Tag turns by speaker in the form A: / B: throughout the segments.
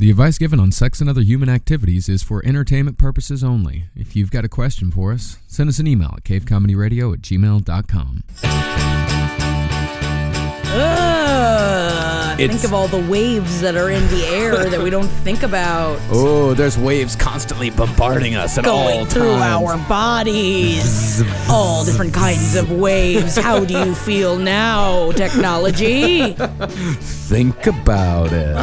A: The advice given on sex and other human activities is for entertainment purposes only. If you've got a question for us, send us an email at cavecomedyradio at gmail.com.
B: Ugh, think of all the waves that are in the air that we don't think about
C: Oh, there's waves constantly bombarding us at
B: going
C: all
B: through
C: times.
B: our bodies. All different kinds of waves. How do you feel now, technology?
C: Think about it.
B: Uh,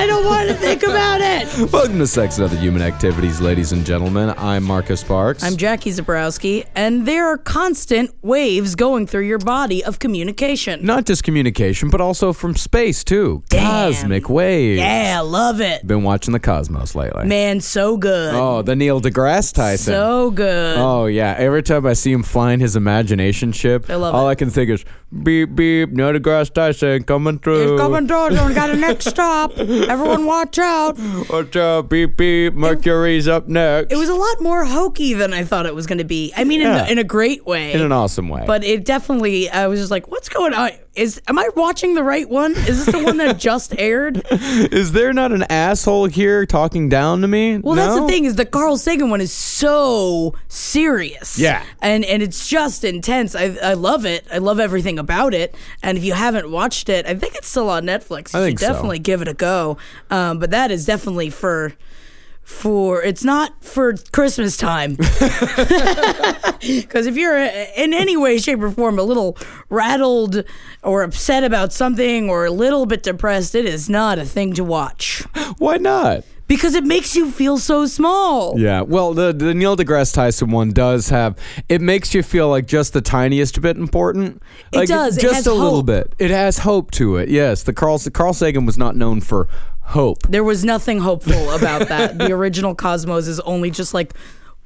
B: I don't want to think about it.
C: Welcome to Sex and Other Human Activities, ladies and gentlemen. I'm Marcus Parks.
B: I'm Jackie Zebrowski, and there are constant waves going through your body of communication.
C: Not just communication, but also from space, too.
B: Damn.
C: Cosmic waves.
B: Yeah, love it.
C: Been watching the cosmos lately.
B: Man, so good.
C: Oh, the Neil deGrasse Tyson.
B: so good.
C: Oh yeah! Every time I see him flying his imagination ship,
B: I love
C: all
B: it.
C: I can think is beep beep. Neil deGrasse Tyson coming through.
B: It's coming through. We got a next stop. Everyone watch out.
C: Watch out! Beep beep. Mercury's up next.
B: It was a lot more hokey than I thought it was going to be. I mean,
C: Yeah.
B: in, in a great way.
C: in an awesome way.
B: but it definitely, I was just like, what's going on? Is Am I watching the right one? Is this the one that just aired?
C: is there not an asshole here talking down to me?
B: Well, that's the thing is the Carl Sagan one is so serious.
C: Yeah.
B: And and it's just intense. I, I love it. I love everything about it. And if you haven't watched it, I think it's still on Netflix. You
C: I
B: should
C: think so.
B: definitely give it a go. Um, but that is definitely for for it's not for Christmas time. Because if you're uh, in any way, shape, or form a little rattled or upset about something or a little bit depressed, it is not a thing to watch
C: Why not?
B: because it makes you feel so small.
C: Yeah, well, the the Neil deGrasse Tyson one does have. It makes you feel like just the tiniest bit important.
B: It
C: Like,
B: does. It
C: just
B: has
C: a little bit. It has hope to it. Yes, the Carl Carl Sagan was not known for hope.
B: There was nothing hopeful about that. the original Cosmos is only just like,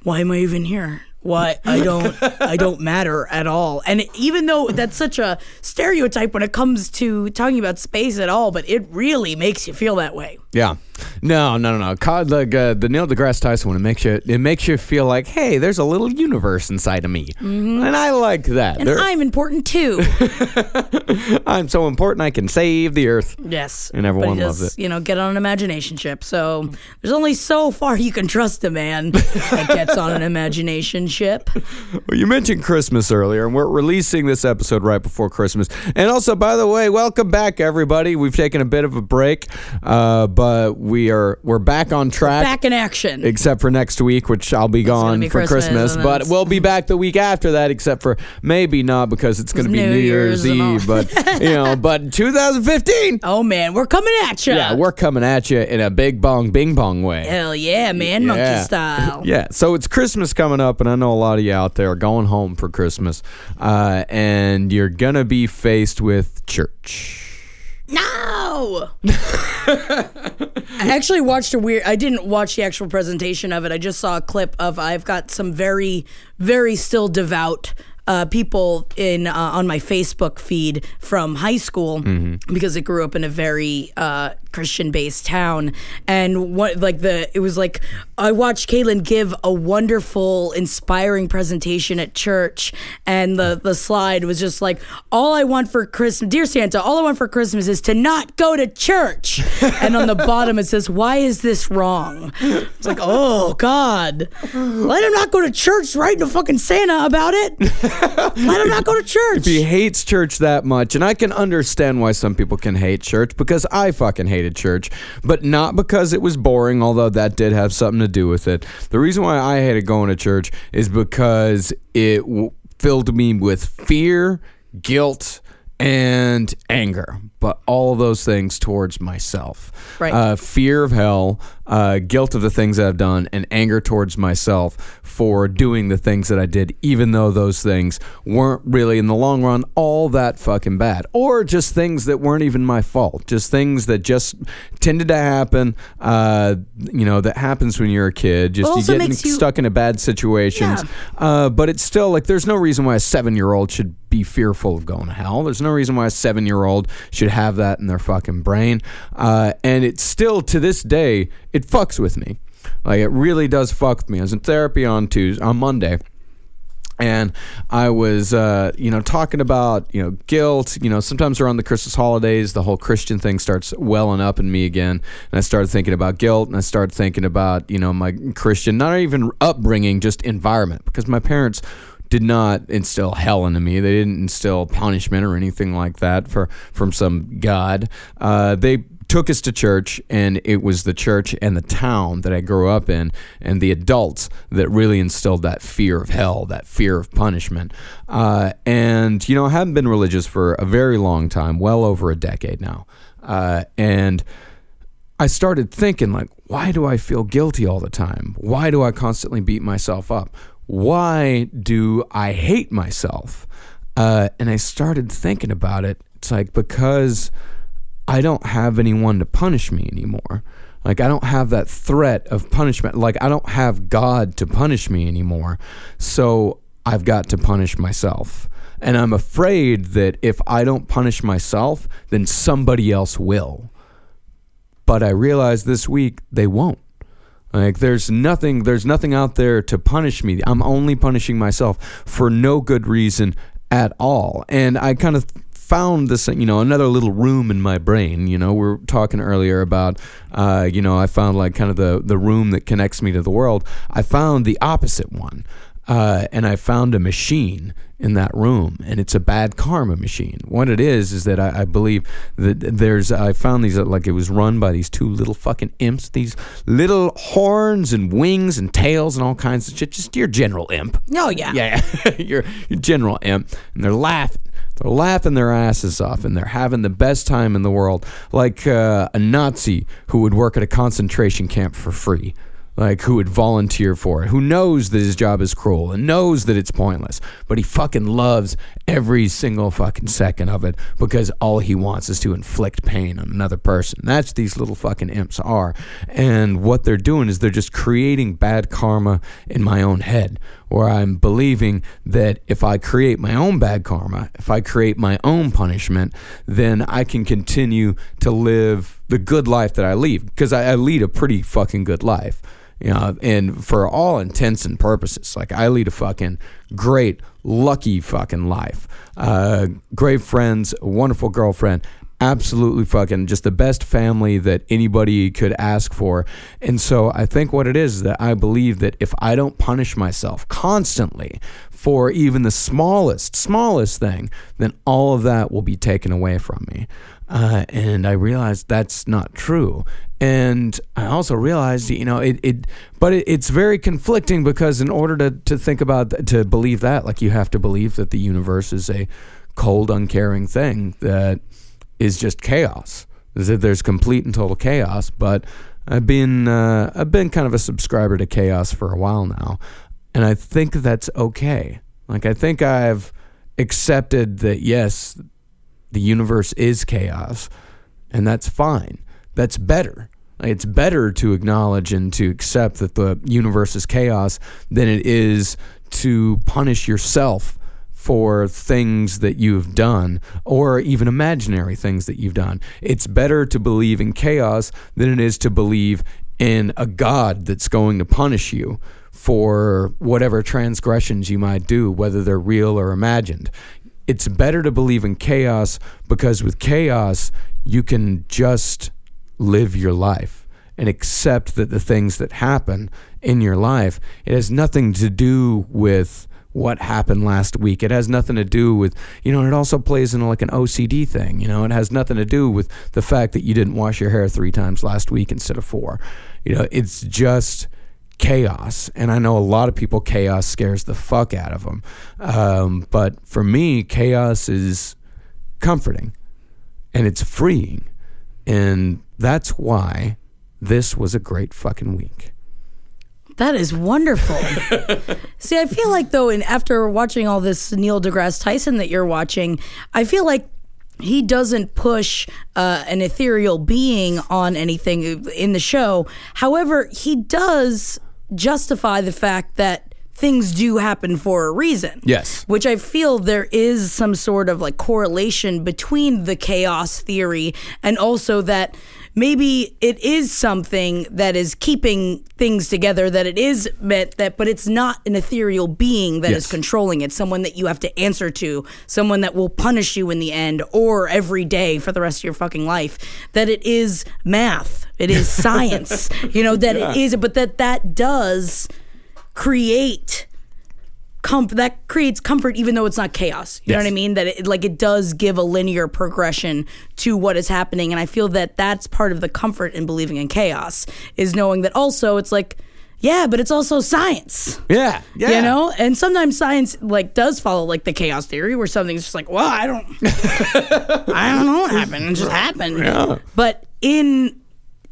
B: why am I even here? Why I don't I don't matter at all. And even though that's such a stereotype when it comes to talking about space at all, but it really makes you feel that way.
C: Yeah. No, no, no, no. Co- Like uh, the Neil deGrasse Tyson one, it makes you it makes you feel like, hey, there's a little universe inside of me, and I like that.
B: Mm-hmm. And I'm important too.
C: I'm so important, I can save the earth.
B: Yes.
C: And everyone loves it.
B: You know, get on an imagination ship. So there's only so far you can trust a man that gets on an imagination ship.
C: Well, you mentioned Christmas earlier, and we're releasing this episode right before Christmas. And also, by the way, welcome back, everybody. We've taken a bit of a break, uh, but we are we're back on track.
B: Back in action.
C: Except for next week, which I'll be gone
B: be
C: for
B: Christmas,
C: Christmas, but we'll be back the week after that. Except for maybe not because it's going to be
B: New
C: New Year's,
B: Year's.
C: Eve. But you know, but 2015.
B: Oh man, we're coming at you.
C: Yeah, we're coming at you in a big bong, bing bong way.
B: Hell yeah, man, monkey style.
C: Yeah, so it's Christmas coming up, and I know a lot of you out there are going home for Christmas, uh, and you're gonna be faced with church.
B: No. I actually watched a weird. I didn't watch the actual presentation of it. I just saw a clip of. I've got some very, very still devout. Uh, people in uh, on my Facebook feed from high school because I grew up in a very uh, Christian-based town, and what like the it was like I watched Caitlin give a wonderful, inspiring presentation at church, and the the slide was just like, "All I want for Christmas, dear Santa, all I want for Christmas is to not go to church," and on the bottom it says, "Why is this wrong?" It's like, oh God, let him not go to church. Writing to fucking Santa about it. let him not go to church.
C: He hates church that much, and I can understand why some people can hate church because I fucking hated church, but not because it was boring, although that did have something to do with it. The reason why I hated going to church is because it w- filled me with fear, guilt, and anger, but all of those things towards myself.
B: Right.
C: Uh, fear of hell, uh, guilt of the things that I've done, and anger towards myself for doing the things that I did, even though those things weren't really, in the long run, all that fucking bad. Or just things that weren't even my fault. Just things that just tended to happen, uh, you know, that happens when you're a kid. Just you get
B: you-
C: stuck into bad situations. Uh, but it's still like there's no reason why a seven year old should be fearful of going to hell. There's no reason why a seven year old should have that in their fucking brain. Uh, and it's still to this day, it fucks with me. Like it really does fuck with me. I was in therapy on Tuesday, on Monday, and I was, uh, you know, talking about, you know, guilt. You know, sometimes around the Christmas holidays, the whole Christian thing starts welling up in me again, and I started thinking about guilt, and I started thinking about, you know, my Christian, not even upbringing, just environment, because my parents did not instill hell into me. They didn't instill punishment or anything like that for from some god. Uh, they took us to church, and it was the church and the town that I grew up in, and the adults that really instilled that fear of hell, that fear of punishment. Uh, and you know, I haven't been religious for a very long time, well over a decade now, uh, and. I started thinking like, why do I feel guilty all the time? Why do I constantly beat myself up? Why do I hate myself? Uh, and I started thinking about it. It's like because I don't have anyone to punish me anymore. Like I don't have that threat of punishment. Like I don't have God to punish me anymore. So I've got to punish myself. And I'm afraid that if I don't punish myself, then somebody else will. But I realized this week they won't. Like there's nothing there's nothing out there to punish me. I'm only punishing myself for no good reason at all. And I kind of found this, you know, another little room in my brain. You know, we are talking earlier about, uh, you know, I found like kind of the the room that connects me to the world. I found the opposite one. Uh, and I found a machine in that room, and it's a bad karma machine. What it is is that I, I, believe that there's I found these like it was run by these two little fucking imps, these little horns and wings and tails and all kinds of shit. Just your general imp.
B: Oh yeah,
C: yeah, your, your general imp, and they're laughing. They're laughing their asses off and they're having the best time in the world, like uh, a Nazi who would work at a concentration camp for free like who would volunteer for it, who knows that his job is cruel and knows that it's pointless, but he fucking loves every single fucking second of it because all he wants is to inflict pain on another person. That's these little fucking imps are. And what they're doing is they're just creating bad karma in my own head where I'm believing that if I create my own bad karma, if I create my own punishment, then I can continue to live the good life that I lead because I, I lead a pretty fucking good life you know, and for all intents and purposes, like I lead a fucking great, lucky fucking life. Uh, great friends, wonderful girlfriend, absolutely fucking just the best family that anybody could ask for. And so I think what it is, that I believe that if I don't punish myself constantly for even the smallest, smallest thing, then all of that will be taken away from me. Uh, and I realized that's not true. And I also realized, you know, it, it but it, it's very conflicting because in order to, to think about, to believe that, like you have to believe that the universe is a cold, uncaring thing that is just chaos. That there's complete and total chaos. But I've been, uh, I've been kind of a subscriber to chaos for a while now. And I think that's okay. Like, I think I've accepted that, yes, the universe is chaos, and that's fine. That's better. It's better to acknowledge and to accept that the universe is chaos than it is to punish yourself for things that you've done or even imaginary things that you've done. It's better to believe in chaos than it is to believe in a God that's going to punish you for whatever transgressions you might do, whether they're real or imagined it's better to believe in chaos because with chaos, you can just live your life and accept that the things that happen in your life, it has nothing to do with what happened last week. It has nothing to do with, you know, it also plays in like an OCD thing. You know, it has nothing to do with the fact that you didn't wash your hair three times last week instead of four. You know, it's just chaos. And I know a lot of people, chaos scares the fuck out of them. Um, but for me, chaos is comforting and it's freeing. And that's why this was a great fucking week.
B: That is wonderful. See, I feel like though, and after watching all this Neil deGrasse Tyson that you're watching, I feel like he doesn't push uh, an ethereal being on anything in the show. However, he does justify the fact that things do happen for a reason.
C: Yes.
B: Which I feel there is some sort of like correlation between the chaos theory and also that maybe it is something that is keeping things together that it is meant that but it's not an ethereal being that is
C: Yes.
B: controlling it. Someone that you have to answer to. Someone that will punish you in the end or every day for the rest of your fucking life. That it is math. It is science. You know that it is but that that does create that creates comfort even though it's not chaos. You know what i mean? That it like it does give a linear progression to what is happening and i feel that that's part of the comfort in believing in chaos is knowing that also it's like yeah but it's also science.
C: Yeah, yeah.
B: you know? And sometimes science like does follow like the chaos theory where something's just like well i don't i don't know what happened. It just happened.
C: Yeah.
B: but in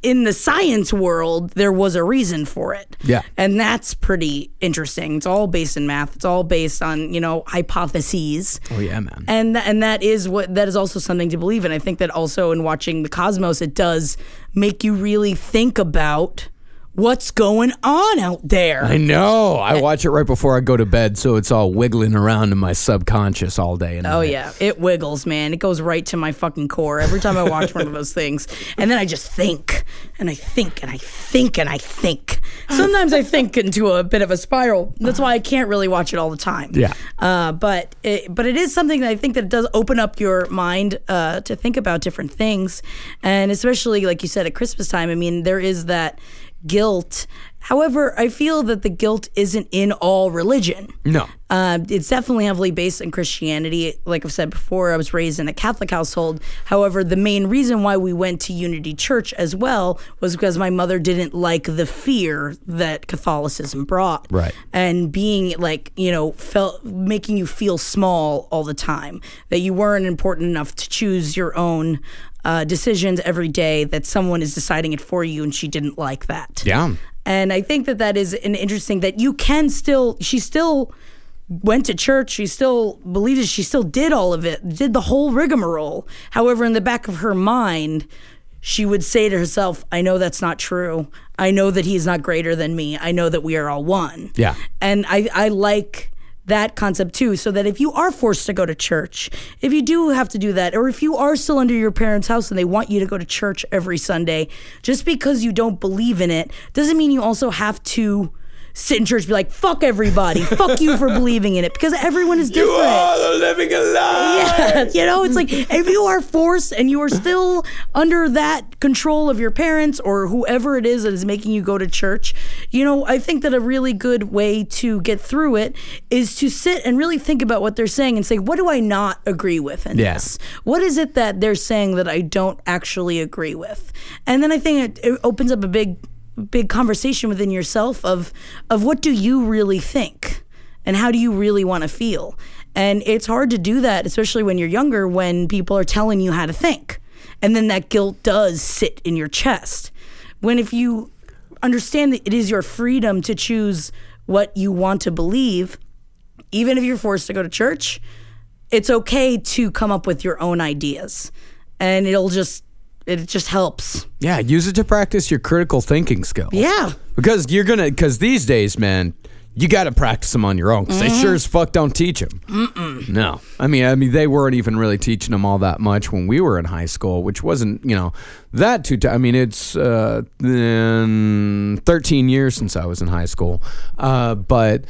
B: in the science world there was a reason for it
C: Yeah.
B: and that's pretty interesting it's all based in math it's all based on you know hypotheses
C: Oh yeah, man.
B: and th- and that is what that is also something to believe in. I think that also in watching the cosmos, it does make you really think about what's going on out there.
C: I know. I watch it right before I go to bed, so it's all wiggling around in my subconscious all day. And
B: Oh yeah, it wiggles, man. It goes right to my fucking core every time I watch one of those things. And then I just think and I think and I think and I think. Sometimes I think into a bit of a spiral. That's why I can't really watch it all the time.
C: Yeah.
B: Uh, but it, but it is something that I think that it does open up your mind uh, to think about different things, and especially like you said at Christmas time. I mean, there is that guilt. However, I feel that the guilt isn't in all religion.
C: No.
B: Uh, it's definitely heavily based in Christianity. Like I've said before, I was raised in a Catholic household. However, the main reason why we went to Unity Church as well was because my mother didn't like the fear that Catholicism brought.
C: Right.
B: And being like, you know, felt making you feel small all the time, that you weren't important enough to choose your own uh, decisions every day, that someone is deciding it for you, and she didn't like that.
C: Yeah.
B: And I think that that is an interesting that you can still, she still went to church. She still believed it. She still did all of it, did the whole rigmarole. However, in the back of her mind, she would say to herself, I know that's not true. I know that he's not greater than me. I know that we are all one.
C: Yeah.
B: And I, I like that concept too, so that if you are forced to go to church, if you do have to do that, or if you are still under your parents' house and they want you to go to church every Sunday, just because you don't believe in it doesn't mean you also have to sit in church be like, fuck everybody, fuck you for believing in it, because everyone is different.
C: the living alive.
B: Yeah, you know, it's like if you are forced and you are still under that control of your parents or whoever it is that is making you go to church, you know, I think that a really good way to get through it is to sit and really think about what they're saying and say, what do I not agree with in
C: Yeah.
B: this? What is it that they're saying that I don't actually agree with? And then I think it, it opens up a big big conversation within yourself of of what do you really think? And how do you really want to feel? And it's hard to do that especially when you're younger when people are telling you how to think. And then that guilt does sit in your chest. When if you understand that it is your freedom to choose what you want to believe even if you're forced to go to church it's okay to come up with your own ideas. And it'll just it just helps
C: Yeah, use it to practice your critical thinking skills.
B: yeah
C: Because you're gonna, because these days, man, you got to practice them on your own. Because they sure as fuck don't teach them. Mm-mm. No, I mean, I mean, they weren't even really teaching them all that much when we were in high school, which wasn't, you know, that too. T- I mean, it's uh, 13 years since I was in high school, uh, but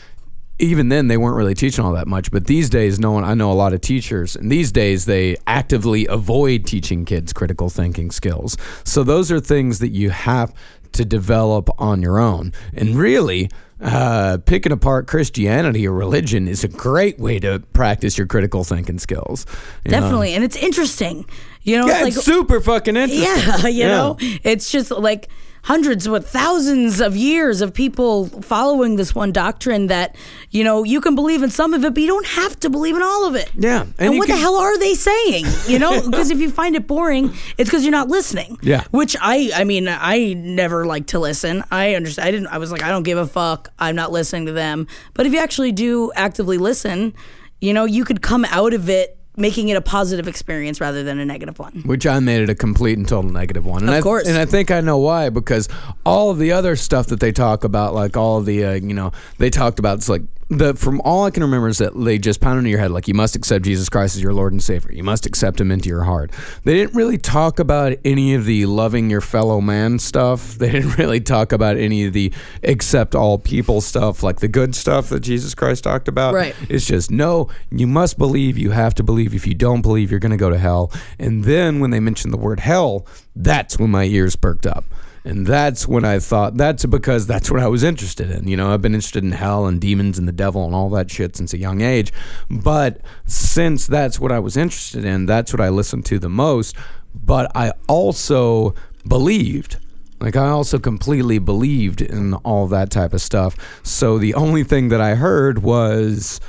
C: even then they weren't really teaching all that much. But these days no one i know a lot of teachers and these days they actively avoid teaching kids critical thinking skills. So those are things that you have to develop on your own. And really uh, picking apart christianity or religion is a great way to practice your critical thinking skills you know?
B: definitely and it's interesting. You know
C: yeah,
B: it's
C: it's
B: like
C: super fucking interesting.
B: yeah you
C: Yeah.
B: know it's just like hundreds what thousands of years of people following this one doctrine that you know you can believe in some of it but you don't have to believe in all of it.
C: Yeah, and
B: and, what the hell are they saying you know? Because if you find it boring it's because you're not listening.
C: Yeah.
B: which i i mean i never like to listen. I understand i didn't i was like i don't give a fuck. I'm not listening to them. But if you actually do actively listen you know you could come out of it making it a positive experience rather than a negative one
C: which I made it a complete and total negative one. And
B: Of
C: I,
B: course.
C: and I think I know why because all of the other stuff that they talk about, like all the, uh, you know, they talked about it's like the from all I can remember is that they just pounded in your head like you must accept Jesus Christ as your Lord and Savior. You must accept Him into your heart. They didn't really talk about any of the loving your fellow man stuff. They didn't really talk about any of the accept all people stuff, like the good stuff that Jesus Christ talked about.
B: Right.
C: It's just no, you must believe. You have to believe. If you don't believe, you're going to go to hell. And then when they mentioned the word hell, that's when my ears perked up. And that's when I thought that's because that's what I was interested in. You know, I've been interested in hell and demons and the devil and all that shit since a young age. But since that's what I was interested in, that's what I listened to the most. But I also believed. Like I also completely believed in all that type of stuff. So the only thing that I heard was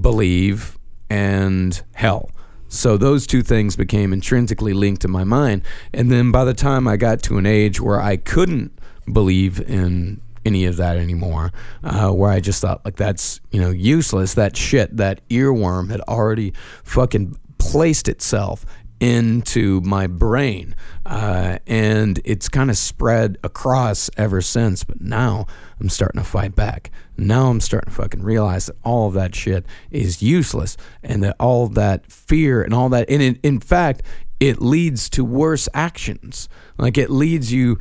C: believe and hell. So those two things became intrinsically linked in my mind. And then by the time I got to an age where I couldn't believe in any of that anymore, uh, where I just thought like that's you know useless. That shit, that earworm had already fucking placed itself into my brain, uh, and it's kind of spread across ever since. But now I'm starting to fight back. Now I'm starting to fucking realize that all of that shit is useless, and that all that fear and all that, and it, in fact, it leads to worse actions. Like it leads you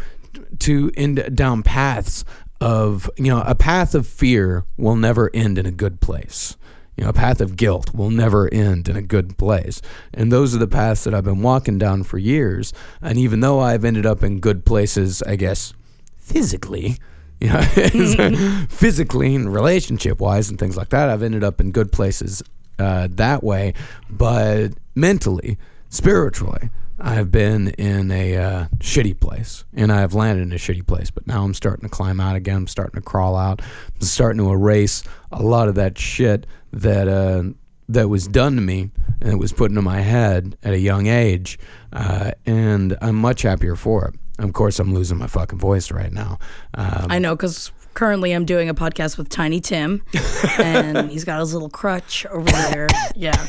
C: to end down paths of you know a path of fear will never end in a good place. You know a path of guilt will never end in a good place. And those are the paths that i've been walking down for years. And even though i've ended up in good places i guess physically you know physically and relationship wise and things like that i've ended up in good places uh, that way but mentally spiritually I've been in a uh, shitty place and I've landed in a shitty place, but now I'm starting to climb out again. I'm starting to crawl out. I'm starting to erase a lot of that shit that uh, that was done to me and it was put into my head at a young age, uh, and I'm much happier for it. Of course, I'm losing my fucking voice right now. Um,
B: I know because currently I'm doing a podcast with Tiny Tim, and he's got his little crutch over there. Yeah,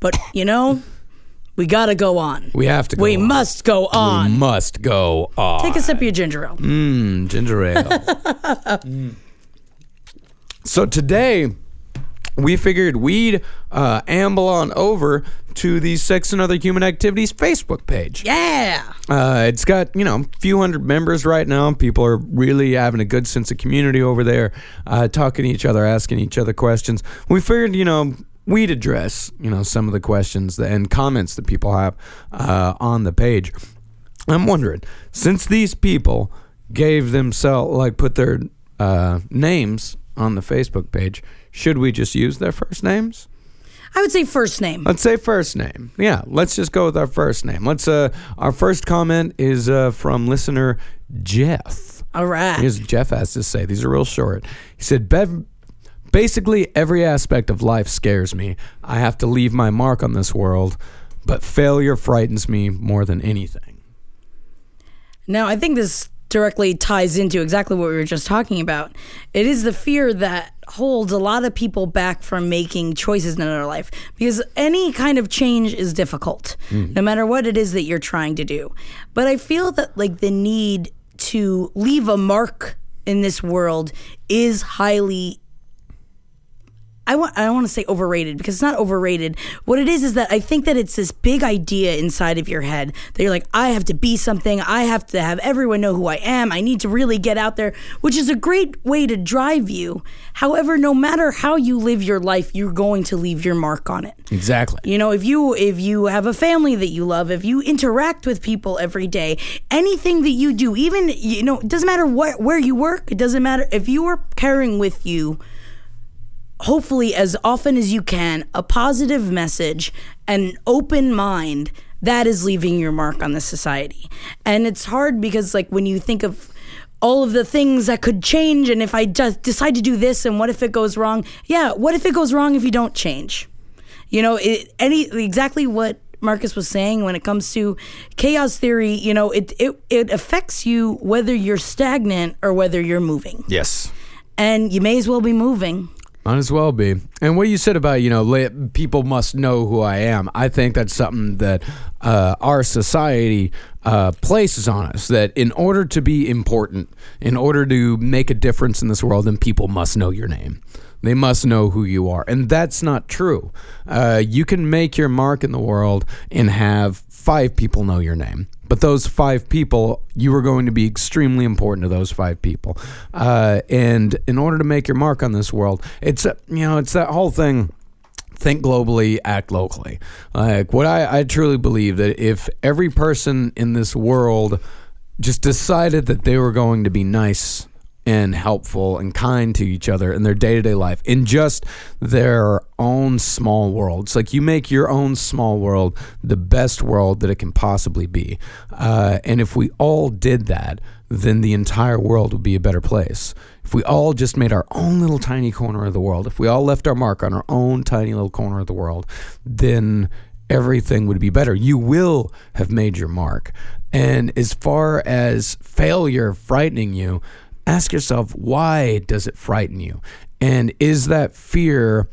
B: but you know, we gotta go on.
C: we have to. Go
B: We
C: on.
B: must go on.
C: We must go on.
B: Take a sip of your ginger ale.
C: Mmm, ginger ale. Mm. So today, we figured we'd uh, amble on over to the Sex and Other Human Activities Facebook page.
B: Yeah.
C: Uh, it's got, you know, a few hundred members right now. People are really having a good sense of community over there, uh, talking to each other, asking each other questions. We figured, you know, we'd address, you know, some of the questions and comments that people have uh, on the page. I'm wondering, since these people gave themselves, like, put their uh, names on the Facebook page, should we just use their first names?
B: I would say first name.
C: Let's say first name. Yeah, let's just go with our first name. Let's. Uh, our first comment is uh, from listener Jeff.
B: All right.
C: Here's what Jeff has to say. These are real short. He said, Bev, basically every aspect of life scares me. I have to leave my mark on this world, but failure frightens me more than anything.
B: Now, I think this directly ties into exactly what we were just talking about. It is the fear that holds a lot of people back from making choices in their life because any kind of change is difficult, hmm. no matter what it is that you're trying to do. But I feel that, like, the need to leave a mark in this world is highly I want I don't want to say overrated because it's not overrated. What it is is that I think that it's this big idea inside of your head that you're like, I have to be something. I have to have everyone know who I am. I need to really get out there, which is a great way to drive you. However, no matter how you live your life, you're going to leave your mark on it.
C: Exactly.
B: You know, if you if you have a family that you love, if you interact with people every day, anything that you do, even you know, it doesn't matter what where you work, it doesn't matter if you are carrying with you hopefully as often as you can a positive message an open mind that is leaving your mark on the society. And it's hard because like when you think of all of the things that could change and if i just decide to do this and what if it goes wrong? Yeah what if it goes wrong if you don't change? You know it, any exactly what marcus was saying when it comes to chaos theory you know it, it it affects you whether you're stagnant or whether you're moving.
C: Yes.
B: and you may as well be moving
C: Might as well be. And what you said about, you know, people must know who I am, I think that's something that uh, our society uh, places on us that in order to be important, in order to make a difference in this world, then people must know your name. They must know who you are. And that's not true. Uh, you can make your mark in the world and have five people know your name. But those five people, you are going to be extremely important to those five people. Uh, and in order to make your mark on this world, it's, you know, it's that whole thing think globally, act locally. Like what I, I truly believe that if every person in this world just decided that they were going to be nice and helpful and kind to each other in their day to day life in just their own small world. It's like you make your own small world the best world that it can possibly be. Uh, and if we all did that, then the entire world would be a better place. If we all just made our own little tiny corner of the world, if we all left our mark on our own tiny little corner of the world, then everything would be better. You will have made your mark. And as far as failure frightening you, ask yourself why does it frighten you? And is that fear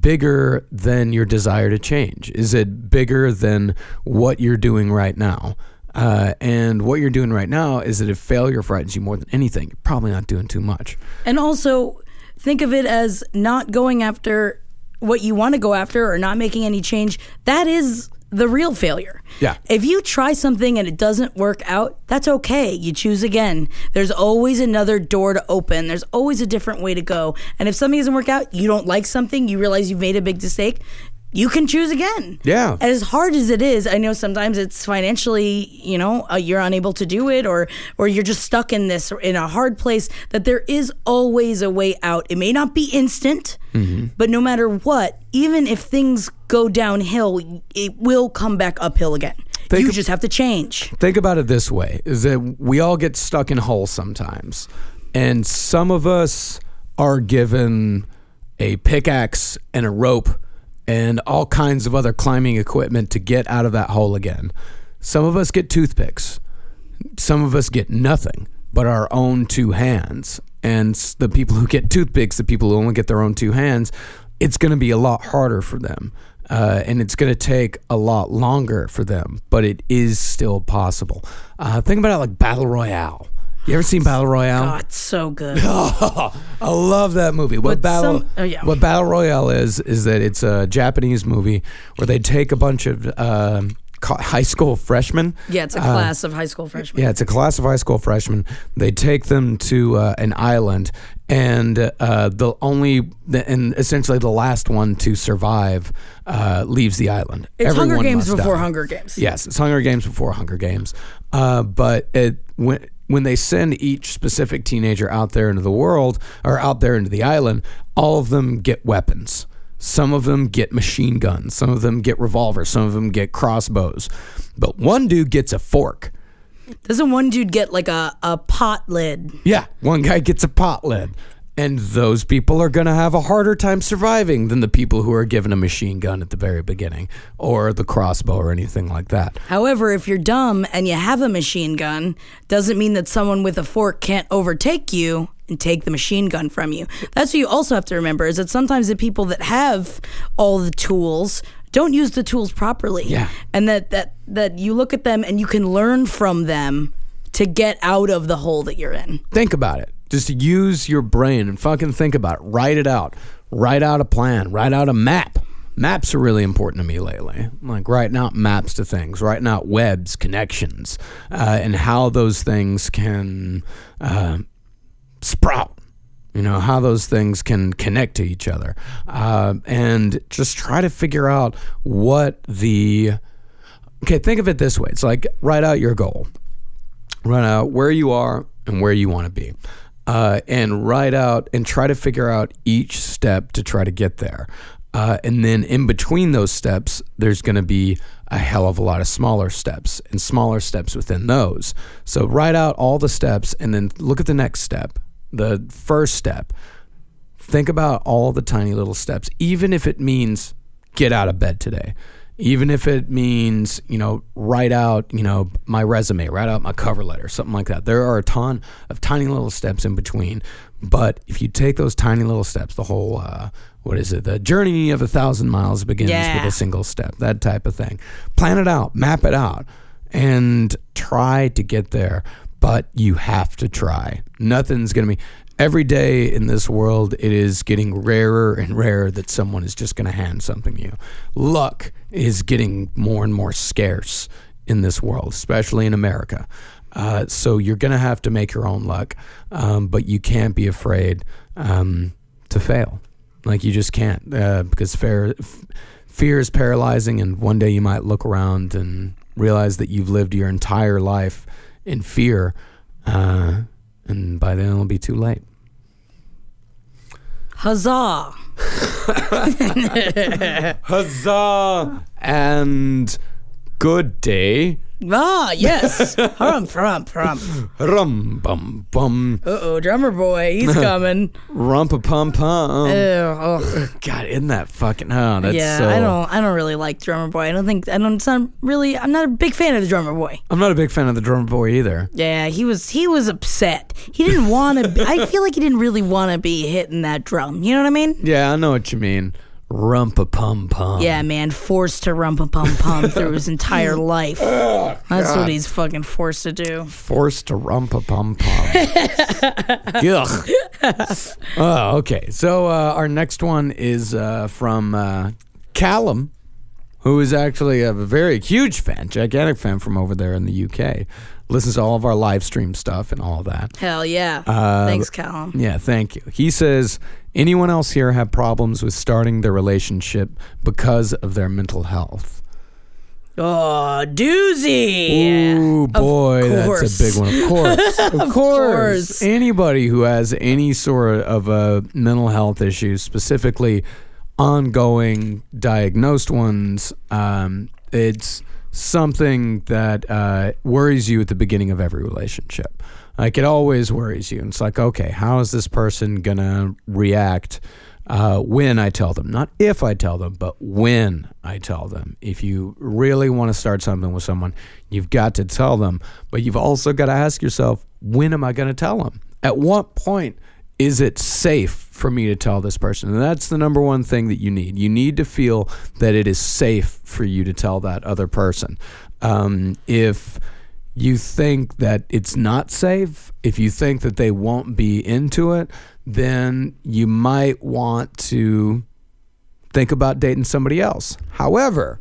C: bigger than your desire to change? Is it bigger than what you're doing right now? Uh, and what you're doing right now is that if failure frightens you more than anything, you're probably not doing too much.
B: And also think of it as not going after what you want to go after or not making any change. That is the real failure.
C: Yeah.
B: If you try something and it doesn't work out, that's okay. You choose again. There's always another door to open. There's always a different way to go. And if something doesn't work out, you don't like something, you realize you've made a big mistake, you can choose again.
C: Yeah.
B: As hard as it is, I know sometimes it's financially, you know, uh, you're unable to do it or or you're just stuck in this in a hard place that there is always a way out. It may not be instant, but no matter what, even if things go downhill, it will come back uphill again.
C: Think
B: you just have to change.
C: Think about it this way is that we all get stuck in holes sometimes. And some of us are given a pickaxe and a rope and all kinds of other climbing equipment to get out of that hole again. Some of us get toothpicks. Some of us get nothing but our own two hands. And the people who get toothpicks, the people who only get their own two hands, it's going to be a lot harder for them. Uh, and it's going to take a lot longer for them, but it is still possible. Uh, think about it like Battle Royale. You ever seen Battle Royale?
B: God, so good.
C: I love that movie. What
B: But
C: battle?
B: some- oh, yeah.
C: What Battle Royale is is that it's a Japanese movie where they take a bunch of um, co- high school freshmen.
B: Yeah, it's a
C: Uh,
B: class of high school freshmen.
C: Yeah, it's a class of high school freshmen. They take them to uh, an island, and uh, the only the, and essentially the last one to survive uh, leaves the island.
B: It's Hunger Games
C: must
B: before
C: die.
B: Hunger Games.
C: Yes, it's Hunger Games before Hunger Games. Uh, but it when when they send each specific teenager out there into the world or out there into the island, all of them get weapons. Some of them get machine guns. Some of them get revolvers. Some of them get crossbows. But one dude gets a fork.
B: Doesn't one dude get like a, a pot lid?
C: Yeah, one guy gets a pot lid. And those people are going to have a harder time surviving than the people who are given a machine gun at the very beginning or the crossbow or anything like that.
B: However, if you're dumb and you have a machine gun, doesn't mean that someone with a fork can't overtake you and take the machine gun from you. That's what you also have to remember is that sometimes the people that have all the tools don't use the tools properly.
C: Yeah.
B: And that that that you look at them and you can learn from them to get out of the hole that you're in.
C: think about it. Just use your brain and fucking think about it. Write it out. Write out a plan. Write out a map. Maps are really important to me lately. Like writing out maps to things, writing out webs, connections, uh, and how those things can uh, sprout. You know, how those things can connect to each other. Uh, and just try to figure out what the. Okay, think of it this way it's like write out your goal write out where you are and where you want to be. Uh, and write out and try to figure out each step to try to get there. Uh, and then in between those steps, there's going to be a hell of a lot of smaller steps and smaller steps within those. So write out all the steps and then look at the next step, the first step. Think about all the tiny little steps, even if it means get out of bed today even if it means you know write out you know my resume write out my cover letter something like that there are a ton of tiny little steps in between but if you take those tiny little steps the whole uh, what is it the journey of a thousand miles begins
B: Yeah.
C: with a single step that type of thing plan it out map it out and try to get there, but you have to try. Nothing's going to be. Every day in this world, it is getting rarer and rarer that someone is just going to hand something to you. Luck is getting more and more scarce in this world, especially in America. Uh, so you're going to have to make your own luck, um, but you can't be afraid um, to fail. Like you just can't uh, because fear, f- fear is paralyzing, and one day you might look around and realize that you've lived your entire life in fear, uh, and by then it'll be too late.
B: Huzzah!
C: Huzzah! And good day.
B: Ah, yes. Harumph, harumph, harumph.
C: Rum bum bum.
B: Uh oh, drummer boy, he's coming.
C: Rumpa pum pum.
B: Ew, oh.
C: God, isn't that fucking? Oh, that's
B: yeah,
C: so.
B: I don't. I don't really like drummer boy. I don't think. I don't. It's not really. I'm not a big fan of the drummer boy.
C: I'm not a big fan of the drummer boy either.
B: Yeah, he was. He was upset. He didn't want to. I feel like he didn't really want to be hitting that drum. You know what I mean?
C: Yeah, I know what you mean. Rumpa pum pum.
B: Yeah, man, forced to rumpa pum pum through his entire life. That's what he's fucking forced to do.
C: Forced to rumpa pum pum. Ugh. Oh, okay. So uh, our next one is uh, from uh, Callum, who is actually a very huge fan, gigantic fan from over there in the UK. Listens to all of our live stream stuff and all that.
B: Hell yeah.
C: Uh,
B: Thanks, Callum.
C: Yeah, thank you. He says, anyone else here have problems with starting their relationship because of their mental health?
B: Oh, doozy.
C: Ooh, boy, that's a big one. Of course. Of, course.
B: course.
C: Anybody who has any sort of a mental health issue, specifically ongoing diagnosed ones, um, it's something that uh, worries you at the beginning of every relationship. Like it always worries you. And it's like, okay, how is this person to react uh, when I tell them? Not if I tell them, but when I tell them. If you really want to start something with someone, you've got to tell them. But you've also got to ask yourself, when am I to tell them? At what point is it safe for me to tell this person? And that's the number one thing that you need. You need to feel that it is safe for you to tell that other person. Um, if you think that it's not safe, if you think that they won't be into it, then you might want to think about dating somebody else. However,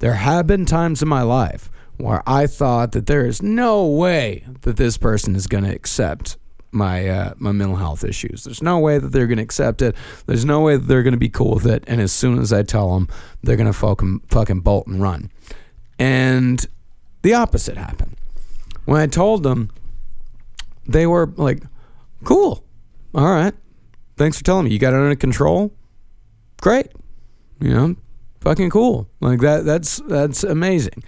C: there have been times in my life where I thought that there is no way that this person is going to accept my uh, my mental health issues. There's no way that they're going to accept it. There's no way that they're going to be cool with it. And as soon as I tell them, they're going to fucking fucking bolt and run. And the opposite happened. When I told them, they were like, "Cool, all right, thanks for telling me. You got it under control. Great, you know, fucking cool. Like that. That's that's amazing."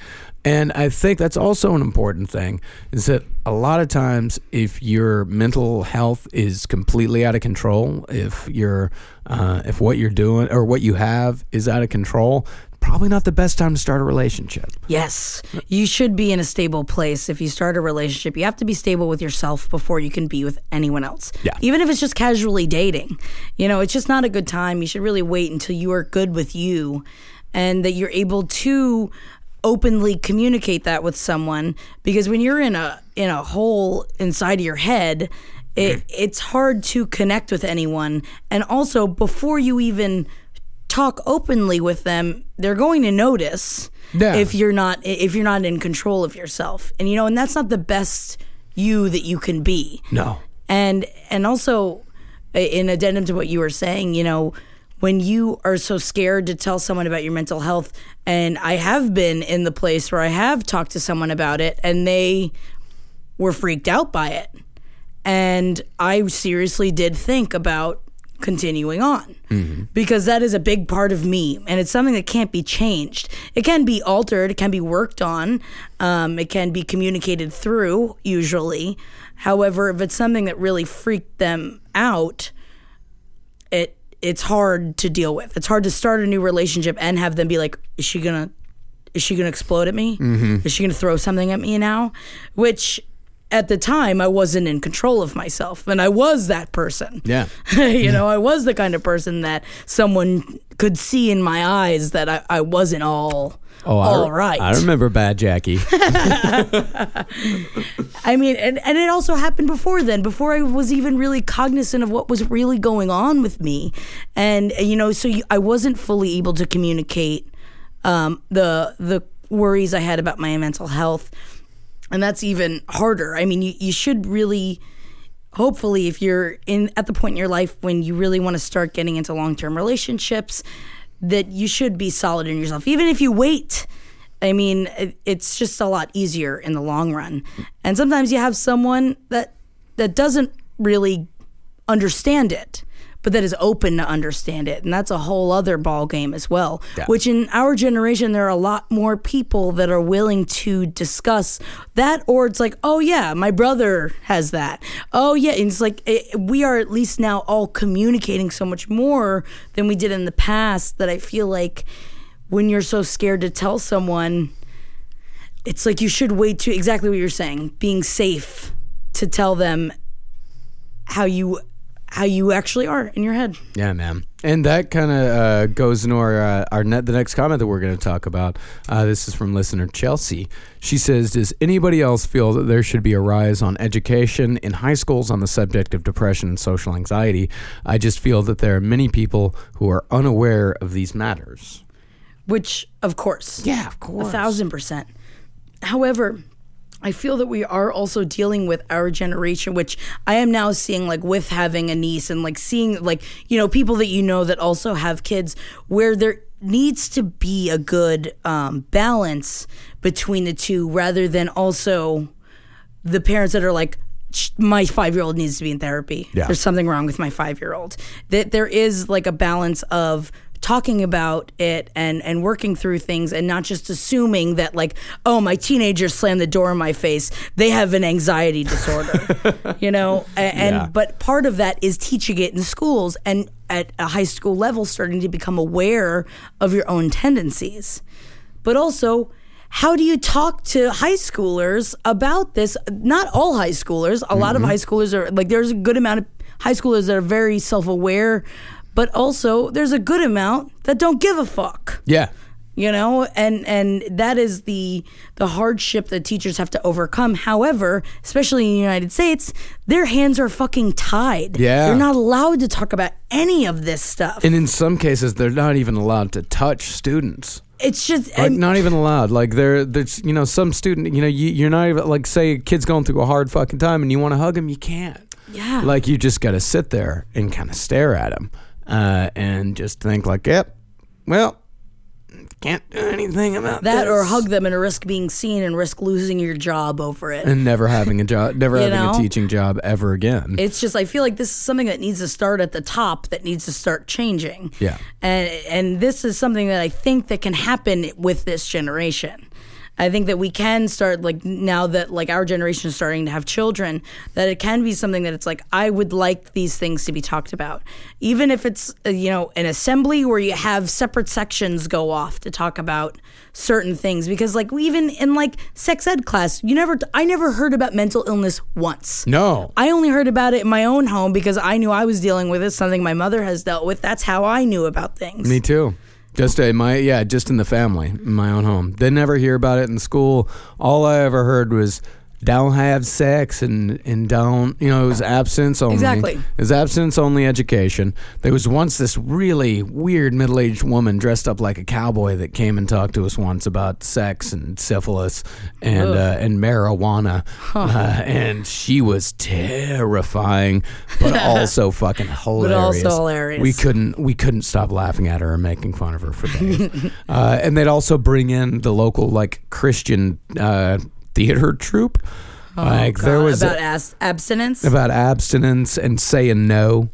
C: And I think that's also an important thing is that a lot of times, if your mental health is completely out of control, if you're, uh, if what you're doing or what you have is out of control, probably not the best time to start a relationship.
B: Yes, you should be in a stable place. If you start a relationship, you have to be stable with yourself before you can be with anyone else.
C: Yeah.
B: Even if it's just casually dating, you know, it's just not a good time. You should really wait until you are good with you and that you're able to openly communicate that with someone because when you're in a in a hole inside of your head it, mm-hmm. it's hard to connect with anyone and also before you even talk openly with them they're going to notice
C: Yeah.
B: if you're not if you're not in control of yourself and you know and that's not the best you that you can be
C: No.
B: and and also in addendum to what you were saying you know when you are so scared to tell someone about your mental health and i have been in the place where i have talked to someone about it and they were freaked out by it and i seriously did think about continuing on because that is a big part of me and it's something that can't be changed. It can be altered it can be worked on um, it can be communicated through usually. However if it's something that really freaked them out it it's hard to deal with. It's hard to start a new relationship and have them be like is she gonna is she gonna explode at me? Is she gonna throw something at me now? Which at the time i wasn't in control of myself and i was that person
C: Yeah.
B: you know, I was the kind of person that someone could see in my eyes that I, I wasn't all
C: Oh, I,
B: All right.
C: I remember Bad Jackie.
B: I mean, and, and it also happened before then, before I was even really cognizant of what was really going on with me. And, uh, you know, so you, I wasn't fully able to communicate um, the, the worries I had about my mental health. And that's even harder. I mean, you, you should really, hopefully, if you're in at the point in your life when you really want to start getting into long term relationships, that you should be solid in yourself. Even if you wait, I mean, it- it's just a lot easier in the long run. And sometimes you have someone that that doesn't really understand it, but that is open to understand it, and that's a whole other ball game as well.
C: Yeah.
B: Which in our generation, there are a lot more people that are willing to discuss that, or it's like, oh yeah, my brother has that. Oh yeah, and it's like it, we are at least now all communicating so much more than we did in the past. That I feel like when you're so scared to tell someone, it's like you should wait to exactly what you're saying, being safe to tell them how you how you actually are in your head.
C: Yeah, man. And that kind of uh, goes into our uh, our net, the next comment that we're going to talk about. Uh, this is from listener Chelsea. She says, "Does anybody else feel that there should be a rise on education in high schools on the subject of depression and social anxiety? I just feel that there are many people who are unaware of these matters."
B: Which, of course,
C: Yeah, of course, a
B: thousand percent. However, I feel that we are also dealing with our generation, which I am now seeing, like with having a niece and like seeing, like, you know, people that you know that also have kids, where there needs to be a good um, balance between the two rather than also the parents that are like, my five year old needs to be in therapy.
C: Yeah.
B: There's something wrong with my five year old. That there is like a balance of talking about it and and working through things and not just assuming that like oh my teenager slammed the door in my face. They have an anxiety disorder you know? And,
C: Yeah.
B: but part of that is teaching it in schools and at a high school level starting to become aware of your own tendencies. But also how do you talk to high schoolers about this? Not all high schoolers. A lot of mm-hmm. high schoolers are like there's a good amount of high schoolers that are very self-aware but also there's a good amount that don't give a fuck
C: Yeah.
B: you know and and that is the the hardship that teachers have to overcome however especially in the united states their hands are fucking tied
C: Yeah.
B: they're not allowed to talk about any of this stuff
C: And in some cases, they're not even allowed to touch students.
B: it's just
C: Like
B: and-
C: not even allowed. Like there, there's you know some student. You know you, you're not even like say a kid's going through a hard fucking time and you want to hug him, you can't.
B: yeah
C: Like you just got to sit there and kind of stare at him, uh, and just think like, yep, well, can't do anything about
B: that
C: this.
B: or hug them and risk being seen and risk losing your job over it
C: and never having a job, never
B: You
C: having
B: know?
C: a teaching job ever again.
B: it's just I feel like this is something that needs to start at the top that needs to start changing.
C: Yeah.
B: And and this is something that I think that can happen with this generation. I think that we can start like now that like our generation is starting to have children that it can be something that it's like I would like these things to be talked about. Even if it's uh, you know an assembly where you have separate sections go off to talk about certain things because like even in like sex ed class you never I never heard about mental illness once.
C: no,
B: I only heard about it in my own home because I knew I was dealing with it, something my mother has dealt with. That's how I knew about things.
C: me too. Just in my yeah, just in the family, in my own home. They never hear about it in school. All I ever heard was don't have sex and and don't you know it was absence only.
B: Exactly.
C: It was abstinence only education. There was once this really weird middle aged woman dressed up like a cowboy that came and talked to us once about sex and syphilis and uh, and marijuana, uh, and she was terrifying, but also fucking hilarious.
B: but also hilarious.
C: We couldn't we couldn't stop laughing at her and making fun of her for days. uh, and they'd also bring in the local like Christian uh, theater troupe. like there was
B: Oh, about as- abstinence.
C: about abstinence and saying no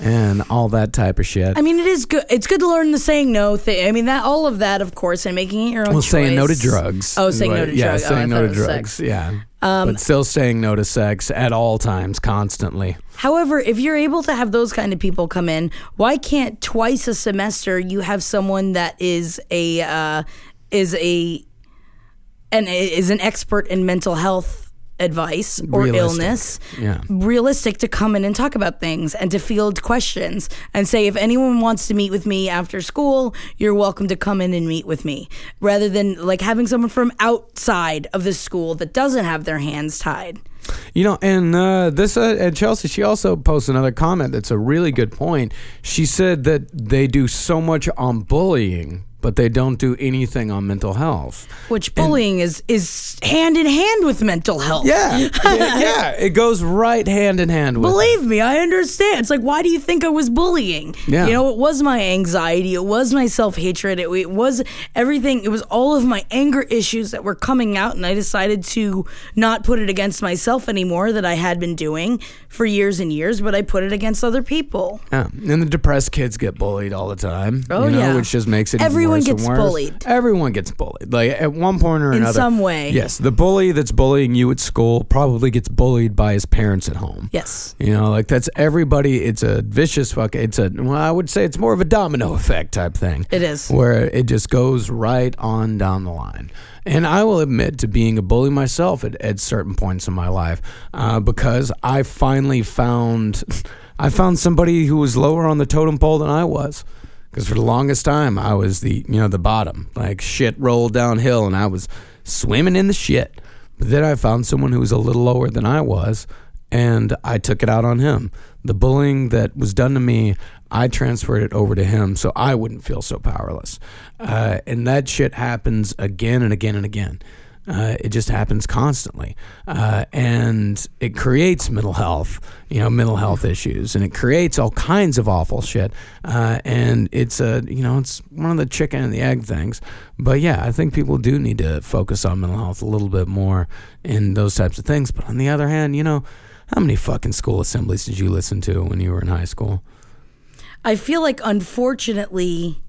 C: and all that type of shit.
B: I mean, it is good. It's good to learn the saying no thing. I mean, that all of that, of course, and making it your own.
C: well,
B: choice.
C: saying no to drugs.
B: Oh, saying no to
C: yeah,
B: drugs. Oh, I
C: saying no to drugs.
B: sex. Um,
C: Yeah, but still saying no to sex at all times, constantly.
B: However, if you're able to have those kind of people come in, why can't twice a semester you have someone that is a uh, is a and is an expert in mental health advice or
C: Realistic.
B: illness
C: Yeah.
B: realistic to come in and talk about things and to field questions and say if anyone wants to meet with me after school you're welcome to come in and meet with me rather than like having someone from outside of the school that doesn't have their hands tied
C: You know, and uh, this uh, and Chelsea, she also posted another comment that's a really good point. She said that they do so much on bullying, but they don't do anything on mental health.
B: which bullying is is hand in hand with mental health
C: Yeah, yeah, yeah, it goes right hand in hand with.
B: Believe me, I understand. It's like, why do you think I was bullying?
C: Yeah.
B: You know, it was my anxiety, it was my self hatred, it, it was everything, it was all of my anger issues that were coming out, and I decided to not put it against myself anymore that I had been doing for years and years, but I put it against other people.
C: Yeah, and the depressed kids get bullied all the time.
B: Oh,
C: you know,
B: yeah.
C: which just makes it even
B: Everyone gets
C: worse.
B: bullied.
C: Everyone gets bullied, like at one point or
B: In
C: another.
B: In some way.
C: Yes, the bully that's bullying you at school probably gets bullied by his parents at home.
B: Yes.
C: You know, like that's everybody. It's a vicious fuck. It's a well, I would say it's more of a domino effect type thing.
B: It is.
C: where it just goes right on down the line. And I will admit to being a bully myself at, at certain points in my life uh, because I finally found I found somebody who was lower on the totem pole than I was. Because for the longest time I was the you know the bottom, like shit rolled downhill, and I was swimming in the shit. But then I found someone who was a little lower than I was, and I took it out on him. The bullying that was done to me, I transferred it over to him so I wouldn't feel so powerless. Uh, and that shit happens again and again and again. Uh, it just happens constantly, uh, and it creates mental health, you know, mental health issues, and it creates all kinds of awful shit. Uh, and it's a, you know, it's one of the chicken and the egg things. But yeah, I think people do need to focus on mental health a little bit more in those types of things. But on the other hand, you know, how many fucking school assemblies did you listen to when you were in high school?
B: I feel like, unfortunately,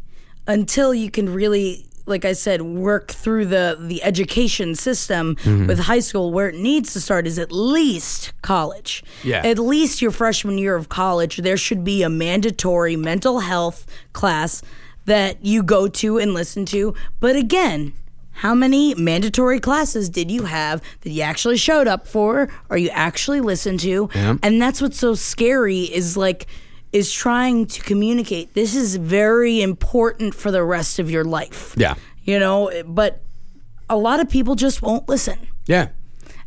B: until you can really, like I said, work through the the education system
C: Mm-hmm.
B: with high school, where it needs to start is at least college.
C: Yeah.
B: At least your freshman year of college, there should be a mandatory mental health class that you go to and listen to. But again. How many mandatory classes did you have that you actually showed up for or you actually listened to?
C: Yeah.
B: And that's what's so scary is like is trying to communicate this is very important for the rest of your life.
C: Yeah.
B: You know, but a lot of people just won't listen
C: Yeah.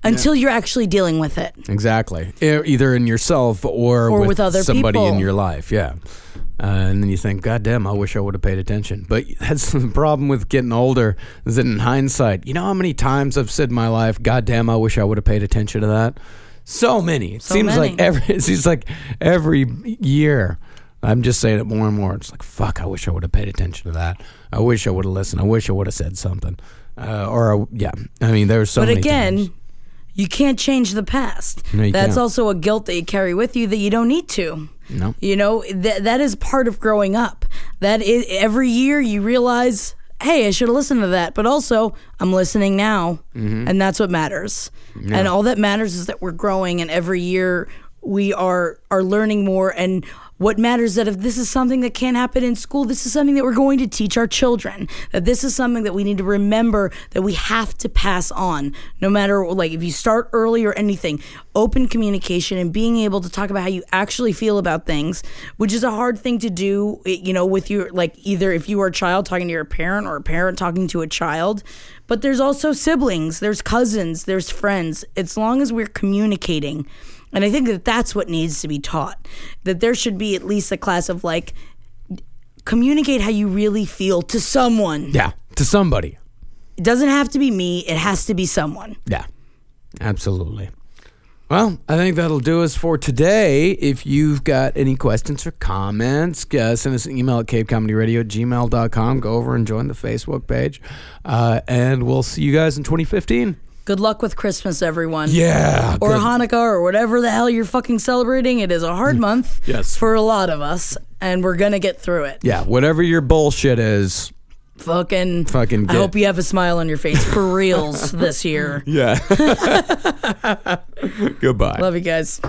B: until you're actually dealing with it.
C: Exactly. Either in yourself or,
B: Or with other
C: somebody in your life. Yeah. Uh, and then you think, God damn, I wish I would have paid attention. But that's the problem with getting older is that in hindsight, you know how many times I've said in my life, God damn, I wish I would have paid attention to that? So many. It
B: So
C: seems like every it seems like every year. I'm just saying it more and more. It's like, fuck, I wish I would have paid attention to that. I wish I would have listened. I wish I would have said something. Uh, or, uh, yeah. I mean, there's so
B: but
C: many
B: again,
C: times.
B: you can't change the past.
C: No, you
B: That's
C: can't.
B: also a guilt that you carry with you that you don't need to.
C: No.
B: You know, that that is part of growing up. That is every year you realize, hey, I should have listened to that, but also I'm listening now,
C: Mm-hmm.
B: and that's what matters. And all that matters is that we're growing, and every year we are are learning more. And what matters that if this is something that can't happen in school, this is something that we're going to teach our children. That this is something that we need to remember that we have to pass on, no matter like if you start early or anything. Open communication and being able to talk about how you actually feel about things, which is a hard thing to do. You know, with your like either if you are a child talking to your parent or a parent talking to a child. But there's also siblings, there's cousins, there's friends. As long as we're communicating. And I think that that's what needs to be taught. That there should be at least a class of like, communicate how you really feel to someone.
C: Yeah. To somebody.
B: It doesn't have to be me, it has to be someone.
C: Yeah, absolutely. Well, I think that'll do us for today. If you've got any questions or comments, uh, send us an email at capecomedyradio at gmail.com. Go over and join the Facebook page. Uh, and we'll see you guys in 2015.
B: Good luck with Christmas, everyone.
C: Yeah.
B: Or
C: good.
B: Hanukkah or whatever the hell you're fucking celebrating. It is a hard mm. month
C: Yes.
B: for a lot of us, and we're going to get through it.
C: Yeah, whatever your bullshit is.
B: Fucking,
C: Fucking
B: I hope you have a smile on your face for reals this year.
C: Yeah. Goodbye.
B: Love you guys.